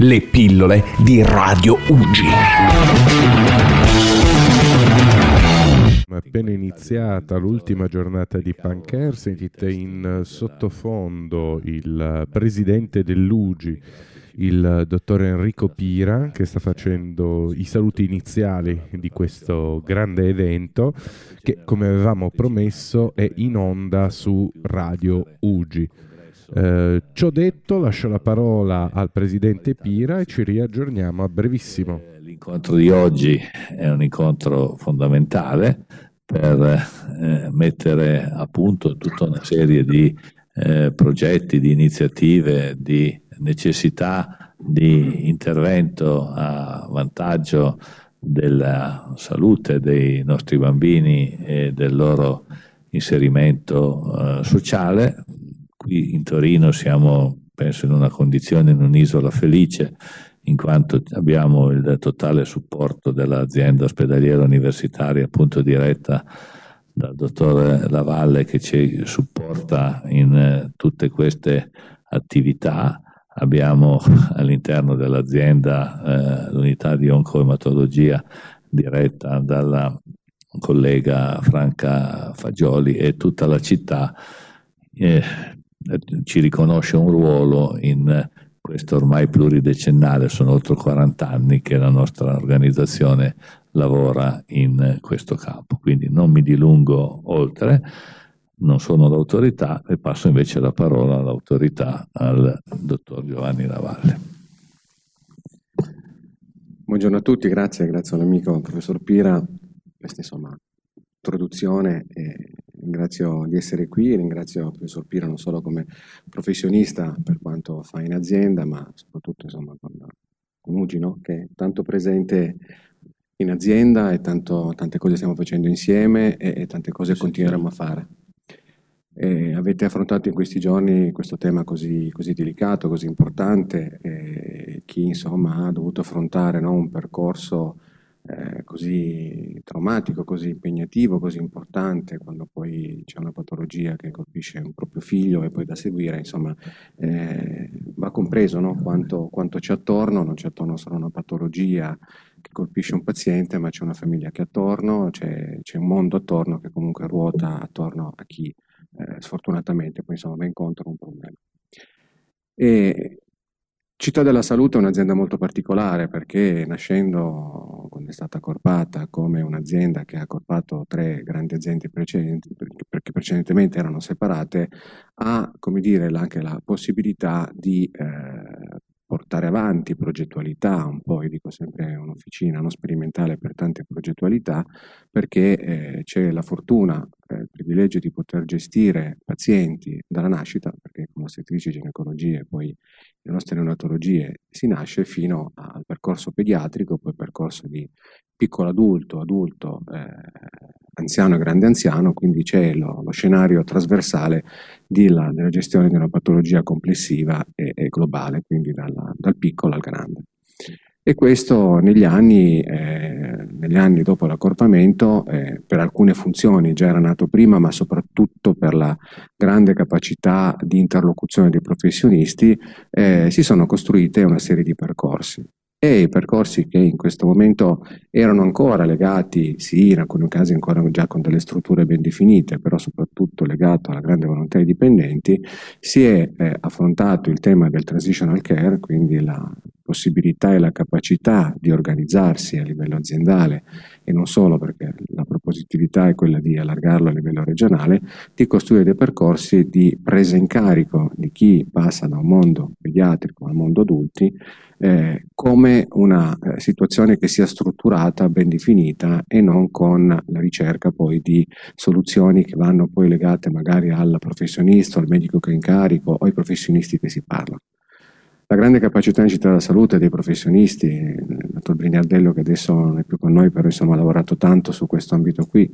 le pillole di Radio Uggi. Appena iniziata l'ultima giornata di Pancher, sentite in sottofondo il presidente dell'UGI, il dottor Enrico Pira, che sta facendo i saluti iniziali di questo grande evento che, come avevamo promesso, è in onda su Radio UGI. Eh, ciò detto, lascio la parola al presidente Pira e ci riaggiorniamo a brevissimo. L'incontro di oggi è un incontro fondamentale per eh, mettere a punto tutta una serie di eh, progetti, di iniziative, di necessità di intervento a vantaggio della salute dei nostri bambini e del loro inserimento eh, sociale. Qui in Torino siamo, penso, in una condizione, in un'isola felice, in quanto abbiamo il totale supporto dell'azienda ospedaliera universitaria, appunto diretta dal dottor Lavalle che ci supporta in tutte queste attività. Abbiamo all'interno dell'azienda eh, l'unità di oncoematologia diretta dalla collega Franca Fagioli e tutta la città eh, ci riconosce un ruolo in questo ormai pluridecennale, sono oltre 40 anni che la nostra organizzazione lavora in questo campo. Quindi non mi dilungo oltre, non sono l'autorità e passo invece la parola all'autorità al dottor Giovanni Lavalle. Buongiorno a tutti, grazie, grazie all'amico professor Pira per questa insomma, introduzione. E ringrazio di essere qui, ringrazio il professor Pira non solo come professionista per quanto fa in azienda, ma soprattutto insomma, con, con Ugino, che è tanto presente in azienda e tanto, tante cose stiamo facendo insieme e, e tante cose continueremo a fare. E avete affrontato in questi giorni questo tema così, così delicato, così importante, chi insomma ha dovuto affrontare no, un percorso eh, così traumatico, così impegnativo, così importante, quando poi c'è una patologia che colpisce un proprio figlio e poi da seguire, insomma, eh, va compreso no? quanto, quanto c'è attorno, non c'è attorno solo una patologia che colpisce un paziente, ma c'è una famiglia che è attorno, c'è, c'è un mondo attorno che comunque ruota attorno a chi eh, sfortunatamente poi insomma va incontro a un problema. E, Città della Salute è un'azienda molto particolare perché nascendo, quando è stata accorpata, come un'azienda che ha accorpato tre grandi aziende precedenti, perché precedentemente erano separate, ha come dire, anche la possibilità di eh, portare avanti progettualità, un po', io dico sempre un'officina non sperimentale per tante progettualità, perché eh, c'è la fortuna, eh, il privilegio di poter gestire pazienti dalla nascita, ostetrici, ginecologie, poi le nostre neonatologie si nasce fino al percorso pediatrico, poi percorso di piccolo adulto, adulto, eh, anziano e grande anziano, quindi c'è lo, lo scenario trasversale la, della gestione di una patologia complessiva e, e globale, quindi dalla, dal piccolo al grande. E questo negli anni, eh, negli anni dopo l'accorpamento, eh, per alcune funzioni già era nato prima, ma soprattutto per la grande capacità di interlocuzione dei professionisti, eh, si sono costruite una serie di percorsi. E i percorsi che in questo momento erano ancora legati, sì, in alcuni casi ancora già con delle strutture ben definite, però soprattutto legato alla grande volontà dei dipendenti, si è eh, affrontato il tema del transitional care, quindi la possibilità e la capacità di organizzarsi a livello aziendale e non solo perché la propositività è quella di allargarlo a livello regionale, di costruire dei percorsi di presa in carico di chi passa da un mondo pediatrico al mondo adulti eh, come una eh, situazione che sia strutturata, ben definita e non con la ricerca poi di soluzioni che vanno poi legate magari al professionista, al medico che è in carico o ai professionisti che si parlano. La grande capacità in città della salute dei professionisti, il dottor Brignardello che adesso non è più con noi, però insomma ha lavorato tanto su questo ambito qui,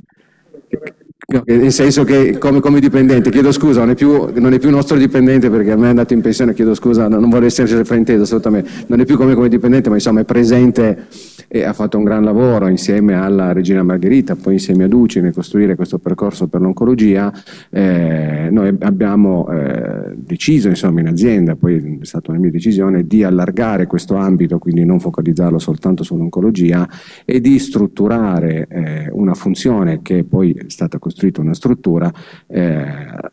nel senso che come, come, dipendente, chiedo scusa, non è, più, non è, più, nostro dipendente perché a me è andato in pensione, chiedo scusa, non, non vorrei essere frainteso assolutamente, non è più come, come, dipendente, ma insomma è presente e ha fatto un gran lavoro insieme alla Regina Margherita, poi insieme a Duci nel costruire questo percorso per l'oncologia. Eh, noi abbiamo eh, deciso insomma in azienda, poi è stata una mia decisione, di allargare questo ambito, quindi non focalizzarlo soltanto sull'oncologia e di strutturare eh, una funzione che poi è stata costruita una struttura eh,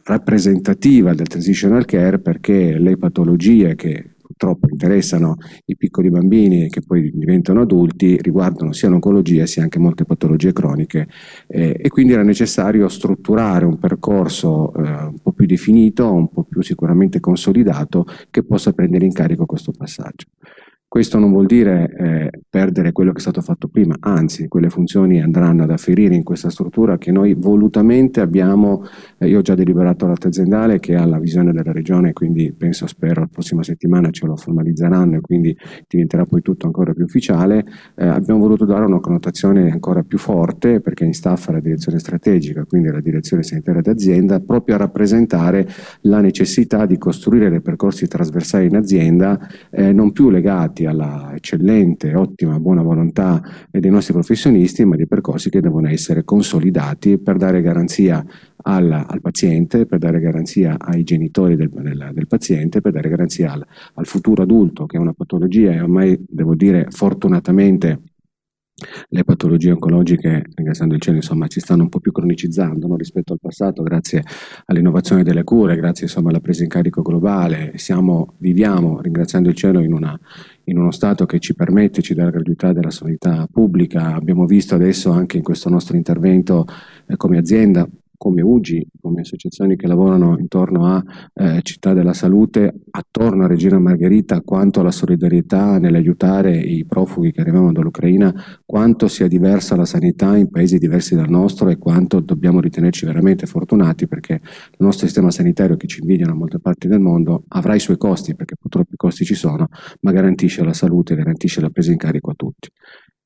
rappresentativa del transitional care perché le patologie che purtroppo interessano i piccoli bambini che poi diventano adulti riguardano sia l'oncologia sia anche molte patologie croniche eh, e quindi era necessario strutturare un percorso eh, un po' più definito, un po' più sicuramente consolidato che possa prendere in carico questo passaggio. Questo non vuol dire eh, perdere quello che è stato fatto prima, anzi quelle funzioni andranno ad afferire in questa struttura che noi volutamente abbiamo, eh, io ho già deliberato all'alta aziendale che ha la visione della regione, quindi penso, spero, la prossima settimana ce lo formalizzeranno e quindi diventerà poi tutto ancora più ufficiale, eh, abbiamo voluto dare una connotazione ancora più forte perché in staff la direzione strategica, quindi la direzione sanitaria d'azienda, proprio a rappresentare la necessità di costruire dei percorsi trasversali in azienda eh, non più legati legati alla eccellente, ottima, buona volontà dei nostri professionisti, ma dei percorsi che devono essere consolidati per dare garanzia al, al paziente, per dare garanzia ai genitori del, del, del paziente, per dare garanzia al, al futuro adulto, che è una patologia e ormai devo dire fortunatamente le patologie oncologiche, ringraziando il cielo, insomma, ci stanno un po' più cronicizzando no? rispetto al passato, grazie all'innovazione delle cure, grazie insomma, alla presa in carico globale. Siamo, viviamo, ringraziando il cielo, in, una, in, uno Stato che ci permette, ci dà la gratuità della sanità pubblica. Abbiamo visto adesso anche in questo nostro intervento eh, come azienda come UGI, come associazioni che lavorano intorno a eh, Città della Salute, attorno a Regina Margherita, quanto alla solidarietà nell'aiutare i profughi che arrivavano dall'Ucraina, quanto sia diversa la sanità in paesi diversi dal nostro e quanto dobbiamo ritenerci veramente fortunati perché il nostro sistema sanitario che ci invidiano in molte parti del mondo avrà i suoi costi, perché purtroppo i costi ci sono, ma garantisce la salute, garantisce la presa in carico a tutti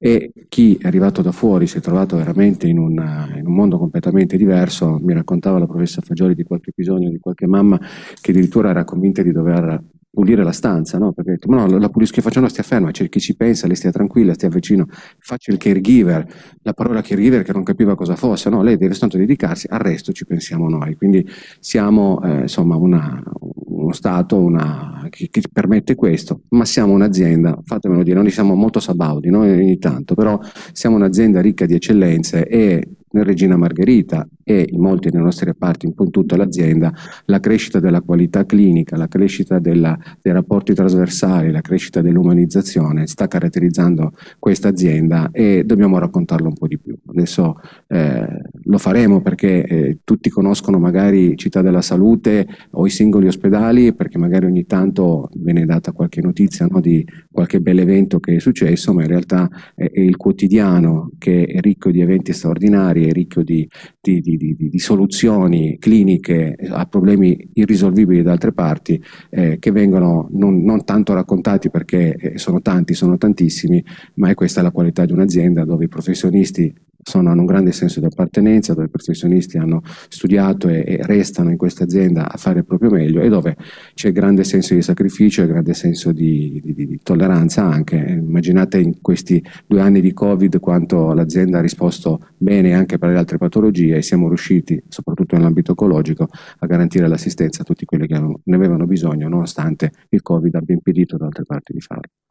e chi è arrivato da fuori si è trovato veramente in, una, in, un mondo completamente diverso. Mi raccontava la professoressa Fagioli di qualche episodio di qualche mamma che addirittura era convinta di dover pulire la stanza, no? Perché detto, no, la pulisco, faccio? No, stia ferma, c'è chi ci pensa, lei stia tranquilla, stia vicino, faccia il caregiver, la parola caregiver che non capiva cosa fosse, no? Lei deve soltanto dedicarsi, al resto ci pensiamo noi. Quindi siamo, eh, insomma, una, uno Stato una, che, che, permette questo, ma siamo un'azienda, fatemelo dire, noi siamo molto sabaudi no? ogni tanto, però siamo un'azienda ricca di eccellenze e nel Regina Margherita e in molti dei nostri reparti, un po' in tutta l'azienda, la crescita della qualità clinica, la crescita della, dei rapporti trasversali, la crescita dell'umanizzazione sta caratterizzando questa azienda e dobbiamo raccontarlo un po' di più. Adesso eh, lo faremo perché eh, tutti conoscono magari Città della Salute o i singoli ospedali perché magari ogni tanto viene data qualche notizia no, di qualche bel evento che è successo, ma in realtà è, è il quotidiano che è ricco di eventi straordinari è ricco di, di, di, di, soluzioni cliniche a problemi irrisolvibili da altre parti eh, che vengono non, non, tanto raccontati perché eh, sono tanti, sono tantissimi, ma è questa la qualità di un'azienda dove i professionisti sono, hanno un grande senso di appartenenza, dove i professionisti hanno studiato e, e, restano in questa azienda a fare il proprio meglio e dove c'è grande senso di sacrificio e grande senso di, di, di, tolleranza anche. Immaginate in questi due anni di Covid quanto l'azienda ha risposto bene anche per le altre patologie e siamo riusciti, soprattutto nell'ambito ecologico, a garantire l'assistenza a tutti quelli che ne avevano bisogno, nonostante il Covid abbia impedito da altre parti di farlo.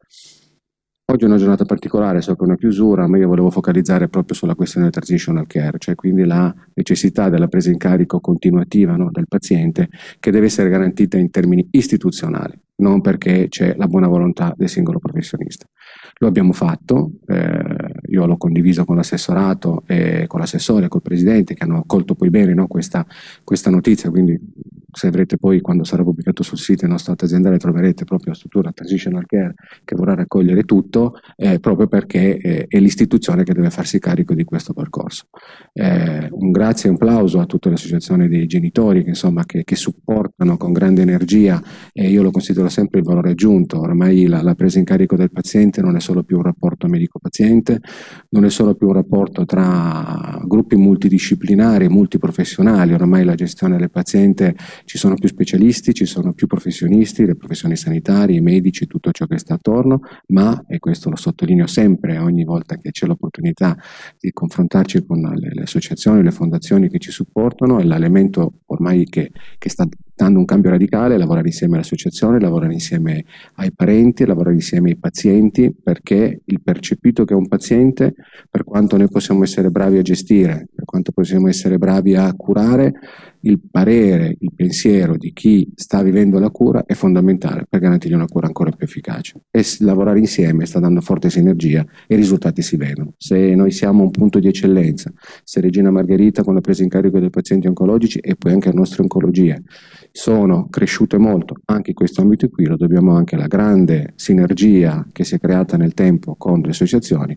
Oggi è una giornata particolare, so che è una chiusura, ma io volevo focalizzare proprio sulla questione del transitional care, cioè quindi la necessità della presa in carico continuativa no, del paziente che deve essere garantita in termini istituzionali, non perché c'è la buona volontà del singolo professionista. Lo abbiamo fatto, eh, io l'ho condiviso con l'assessorato e con l'assessore, col presidente, che hanno accolto poi bene no, questa, questa notizia, quindi se avrete poi quando sarà pubblicato sul sito il nostro atto aziendale troverete proprio la struttura Transitional Care che vorrà raccogliere tutto eh, proprio perché eh, è l'istituzione che deve farsi carico di questo percorso. Eh, un grazie e un plauso a tutte le associazioni dei genitori che, insomma, che, che supportano con grande energia e io lo considero sempre il valore aggiunto, ormai la, la presa in carico del paziente non è solo più un rapporto medico-paziente, non è solo più un rapporto tra gruppi multidisciplinari multiprofessionali, ormai la gestione del paziente ci sono più specialisti, ci sono più professionisti, le professioni sanitarie, i medici, tutto ciò che sta attorno, ma, e questo lo sottolineo sempre ogni volta che c'è l'opportunità di confrontarci con le, le associazioni, le fondazioni che ci supportano, è l'elemento ormai che, che sta dando un cambio radicale, lavorare insieme all'associazione, lavorare insieme ai parenti, lavorare insieme ai pazienti, perché il percepito che è un paziente, per quanto noi possiamo essere bravi a gestire, quanto possiamo essere bravi a curare, il parere, il pensiero di chi sta vivendo la cura è fondamentale per garantirgli una cura ancora più efficace. E lavorare insieme sta dando forte sinergia e i risultati si vedono. Se noi siamo un punto di eccellenza, se Regina Margherita con la presa in carico dei pazienti oncologici e poi anche la nostra oncologia sono cresciute molto anche in questo ambito qui, lo dobbiamo anche alla grande sinergia che si è creata nel tempo con le associazioni,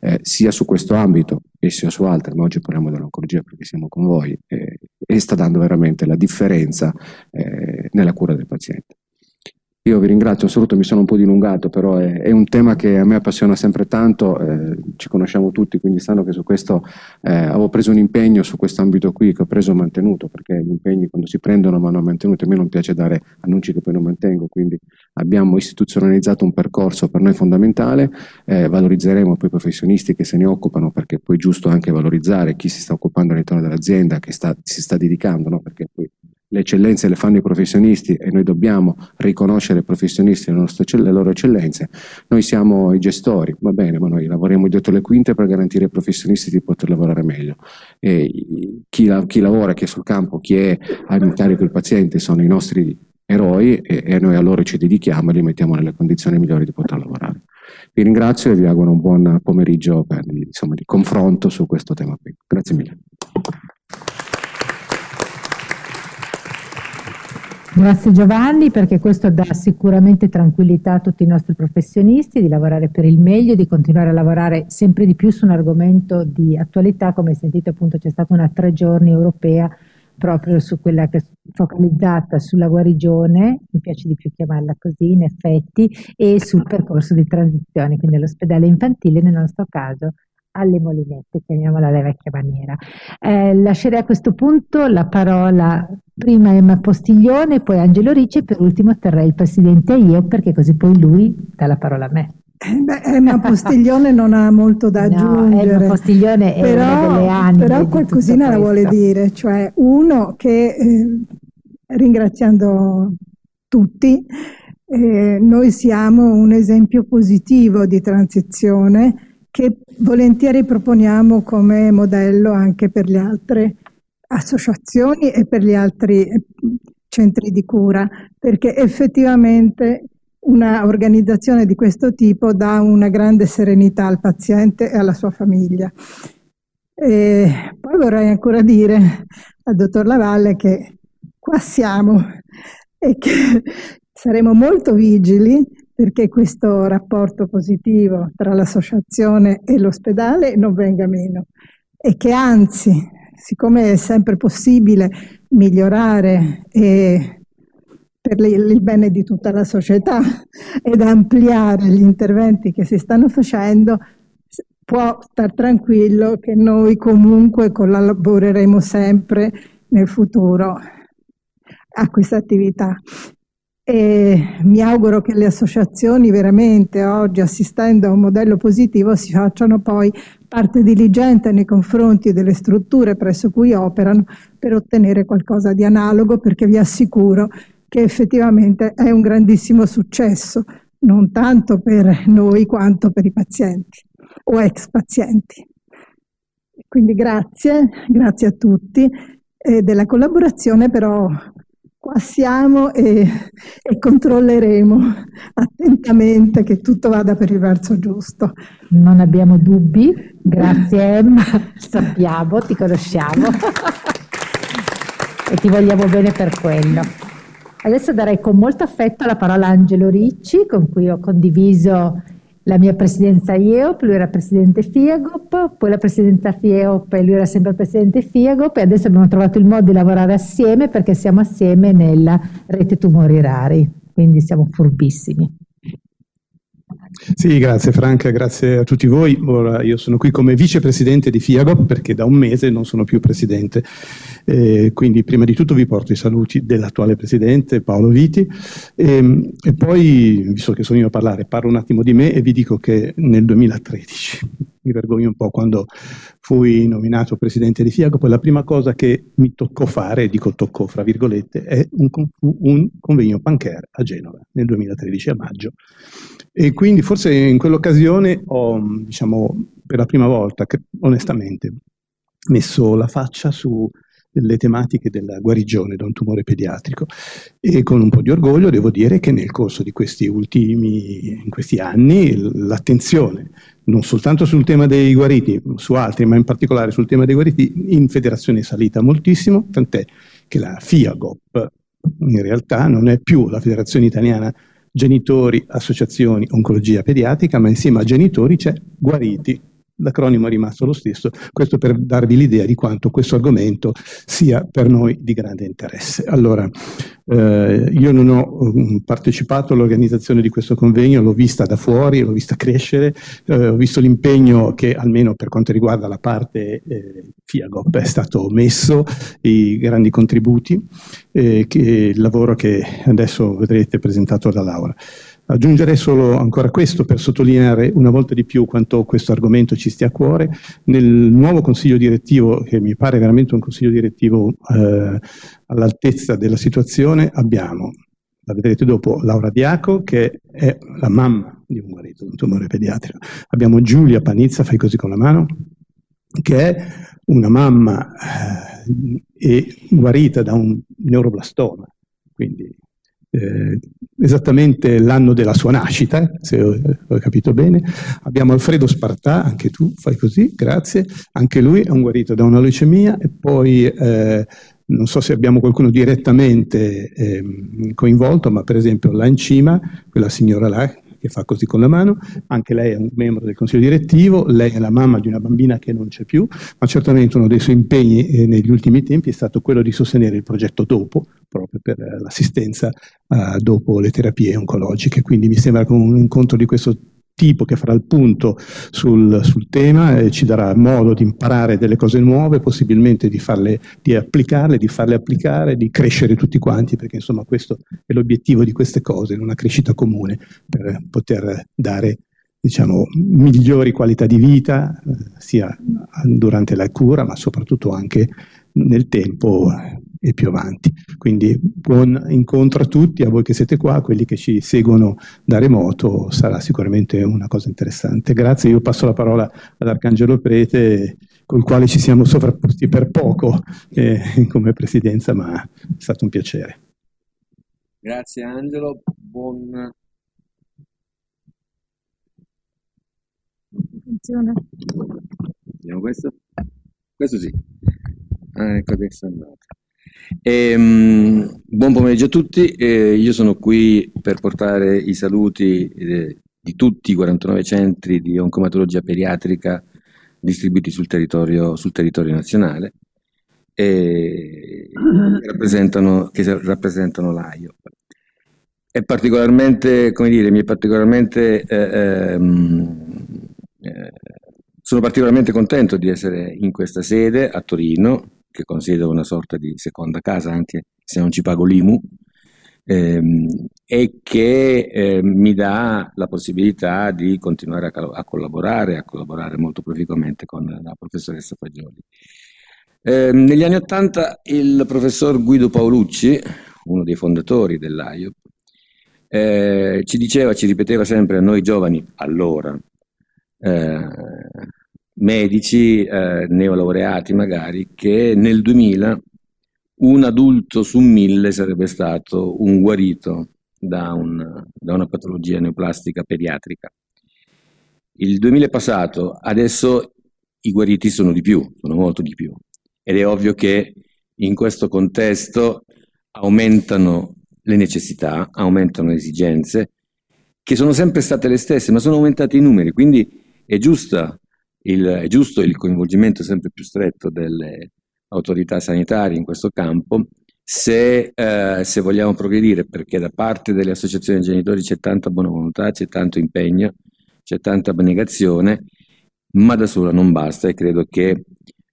eh, sia su questo ambito e sia su altri, ma oggi parliamo dell'oncologia perché siamo con voi, eh, e sta dando veramente la differenza eh, nella cura del paziente. Io vi ringrazio, un saluto, mi sono un po' dilungato, però è, è un tema che a me appassiona sempre tanto, eh, ci conosciamo tutti, quindi sanno che su questo eh, avevo preso un impegno su questo ambito qui che ho preso e mantenuto, perché gli impegni quando si prendono vanno mantenuti, a me non piace dare annunci che poi non mantengo, quindi abbiamo istituzionalizzato un percorso per noi fondamentale, eh, valorizzeremo poi i professionisti che se ne occupano, perché poi è giusto anche valorizzare chi si sta occupando all'interno dell'azienda, che sta, si sta dedicando, no? perché poi le eccellenze le fanno i professionisti e noi dobbiamo riconoscere ai professionisti le, nostre, le, loro eccellenze. Noi siamo i gestori, va bene, ma noi lavoriamo dietro le quinte per garantire ai professionisti di poter lavorare meglio. Chi, chi, lavora, chi è sul campo, chi è a incarico il paziente sono i nostri eroi e, e noi a loro ci dedichiamo e li mettiamo nelle condizioni migliori di poter lavorare. Vi ringrazio e vi auguro un buon pomeriggio per, insomma, di confronto su questo tema qui. Grazie mille. Grazie Giovanni perché questo dà sicuramente tranquillità a tutti i nostri professionisti di lavorare per il meglio, di continuare a lavorare sempre di più su un argomento di attualità, come sentite appunto c'è stata una tre giorni europea proprio su quella che è focalizzata sulla guarigione, mi piace di più chiamarla così in effetti, e sul percorso di transizione, quindi l'ospedale infantile nel nostro caso alle molinette, chiamiamola alla vecchia maniera. Eh, lascerei a questo punto la parola prima a Emma Postiglione, poi Angelo Ricci e per ultimo terrei il presidente io perché così poi lui dà la parola a me. Eh, beh, Emma Postiglione non ha molto da aggiungere. No, Emma Postiglione è però, una delle anime Però qualcosina la vuole dire, cioè uno che eh, ringraziando tutti, eh, noi siamo un esempio positivo di transizione che volentieri proponiamo come modello anche per le altre associazioni e per gli altri eh, centri di cura, perché effettivamente una organizzazione di questo tipo dà una grande serenità al paziente e alla sua famiglia. E poi vorrei ancora dire al dottor Lavalle che qua siamo e che saremo molto vigili perché questo rapporto positivo tra l'associazione e l'ospedale non venga meno e che anzi, siccome è sempre possibile migliorare per il bene di tutta la società ed ampliare gli interventi che si stanno facendo, può star tranquillo che noi comunque collaboreremo sempre nel futuro a questa attività e mi auguro che le associazioni veramente oggi assistendo a un modello positivo si facciano poi parte diligente nei confronti delle strutture presso cui operano per ottenere qualcosa di analogo perché vi assicuro che effettivamente è un grandissimo successo non tanto per noi quanto per i pazienti o ex pazienti. Quindi grazie, grazie a tutti eh, della collaborazione però Qua siamo e, e, controlleremo attentamente che tutto vada per il verso giusto. Non abbiamo dubbi, grazie Emma, sappiamo, ti conosciamo e ti vogliamo bene per quello. Adesso darei con molto affetto la parola a Angelo Ricci, con cui ho condiviso la mia presidenza IEOP, lui era presidente FIAGOP, poi la presidenza FIEOP e lui era sempre presidente FIAGOP e adesso abbiamo trovato il modo di lavorare assieme perché siamo assieme nella rete tumori rari, quindi siamo furbissimi. Sì, grazie Franca, grazie a tutti voi. Ora io sono qui come vicepresidente di FIAGOP perché da un mese non sono più presidente. Eh, quindi prima di tutto vi porto i saluti dell'attuale presidente Paolo Viti e, ehm, e, poi, visto che sono io a parlare, parlo un attimo di me e vi dico che nel 2013, mi vergogno un po' quando fui nominato presidente di FIAGOP, la prima cosa che mi toccò fare, dico toccò fra virgolette, è un, un convegno Pancher a Genova nel 2013 a maggio. E quindi forse in quell'occasione ho, diciamo, per la prima volta, onestamente, messo la faccia su le tematiche della guarigione da un tumore pediatrico. E con un po' di orgoglio devo dire che nel corso di questi ultimi questi anni l'attenzione non soltanto sul tema dei guariti, su altri, ma in particolare sul tema dei guariti in federazione è salita moltissimo, tant'è che la FIAGOP in realtà non è più la Federazione Italiana Genitori, Associazioni Oncologia Pediatrica, ma insieme a genitori c'è Guariti, l'acronimo è rimasto lo stesso, questo per darvi l'idea di quanto questo argomento sia per noi di grande interesse. Allora, eh, io non ho um, partecipato all'organizzazione di questo convegno, l'ho vista da fuori, l'ho vista crescere, eh, ho visto l'impegno che almeno per quanto riguarda la parte eh, FIAGOP è stato messo, i grandi contributi, eh, che, il lavoro che adesso vedrete presentato da Laura. Aggiungerei solo ancora questo per sottolineare una volta di più quanto questo argomento ci stia a cuore. Nel nuovo consiglio direttivo, che mi pare veramente un consiglio direttivo eh, all'altezza della situazione, abbiamo, la vedrete dopo, Laura Diaco, che è la mamma di un guarito di un tumore pediatrico. Abbiamo Giulia Panizza, fai così con la mano, che è una mamma eh, guarita da un neuroblastoma, quindi eh, esattamente l'anno della sua nascita, se ho, ho, capito bene. Abbiamo Alfredo Spartà, anche tu fai così, grazie. Anche lui è un guarito da una leucemia e poi eh, non so se abbiamo qualcuno direttamente eh, coinvolto, ma per esempio l'Ancima, quella signora là che fa così con la mano, anche lei è un membro del consiglio direttivo, lei è la mamma di una bambina che non c'è più, ma certamente uno dei suoi impegni eh, negli ultimi tempi è stato quello di sostenere il progetto dopo, proprio per eh, l'assistenza eh, dopo le terapie oncologiche, quindi mi sembra che un incontro di questo tipo che farà il punto sul, sul tema e ci darà modo di imparare delle cose nuove, possibilmente di, farle, di applicarle, di farle applicare, di crescere tutti quanti, perché insomma questo è l'obiettivo di queste cose, una crescita comune per poter dare diciamo, migliori qualità di vita, eh, sia durante la cura, ma soprattutto anche nel tempo e più avanti. Quindi buon incontro a tutti, a voi che siete qua, a quelli che ci seguono da remoto, sarà sicuramente una cosa interessante. Grazie, io passo la parola ad Arcangelo Prete, col quale ci siamo sovrapposti per poco eh, come presidenza, ma è stato un piacere. Grazie Angelo, buon... Funziona. Vediamo questo? Questo sì. Ah, ecco adesso è andato. E, um, buon pomeriggio a tutti, eh, io sono qui per portare i saluti eh, di tutti i 49 centri di oncomatologia pediatrica distribuiti sul territorio, sul territorio nazionale e che rappresentano, che rappresentano l'AIO. È particolarmente, come dire, mi è particolarmente, eh, ehm, eh, sono particolarmente contento di essere in questa sede a Torino che considero una sorta di seconda casa anche se non ci pago l'IMU, ehm, e che eh, mi dà la possibilità di continuare a, a, collaborare, a collaborare molto proficuamente con la professoressa Fagioli. Eh, negli anni Ottanta il professor Guido Paolucci, uno dei fondatori dell'AIOP, eh, ci diceva, ci ripeteva sempre a noi giovani, allora, eh, medici eh, neolaureati magari che nel 2000 un adulto su mille sarebbe stato un guarito da, un, da una patologia neoplastica pediatrica. Il 2000 è passato, adesso i guariti sono di più, sono molto di più. Ed è ovvio che in questo contesto aumentano le necessità, aumentano le esigenze, che sono sempre state le stesse, ma sono aumentati i numeri, quindi è giusta il, è giusto il coinvolgimento sempre più stretto delle autorità sanitarie in questo campo se, eh, se vogliamo progredire, perché da parte delle associazioni genitori c'è tanta buona volontà, c'è tanto impegno, c'è tanta abnegazione, ma da sola non basta e credo che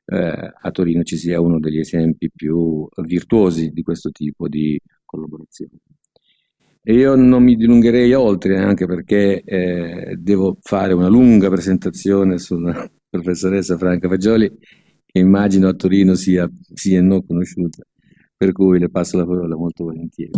eh, a Torino ci sia uno degli esempi più virtuosi di questo tipo di collaborazione. Io non mi dilungherei oltre, anche perché eh, devo fare una lunga presentazione sulla professoressa Franca Fagioli, che immagino a Torino sia, sia non conosciuta, per cui le passo la parola molto volentieri.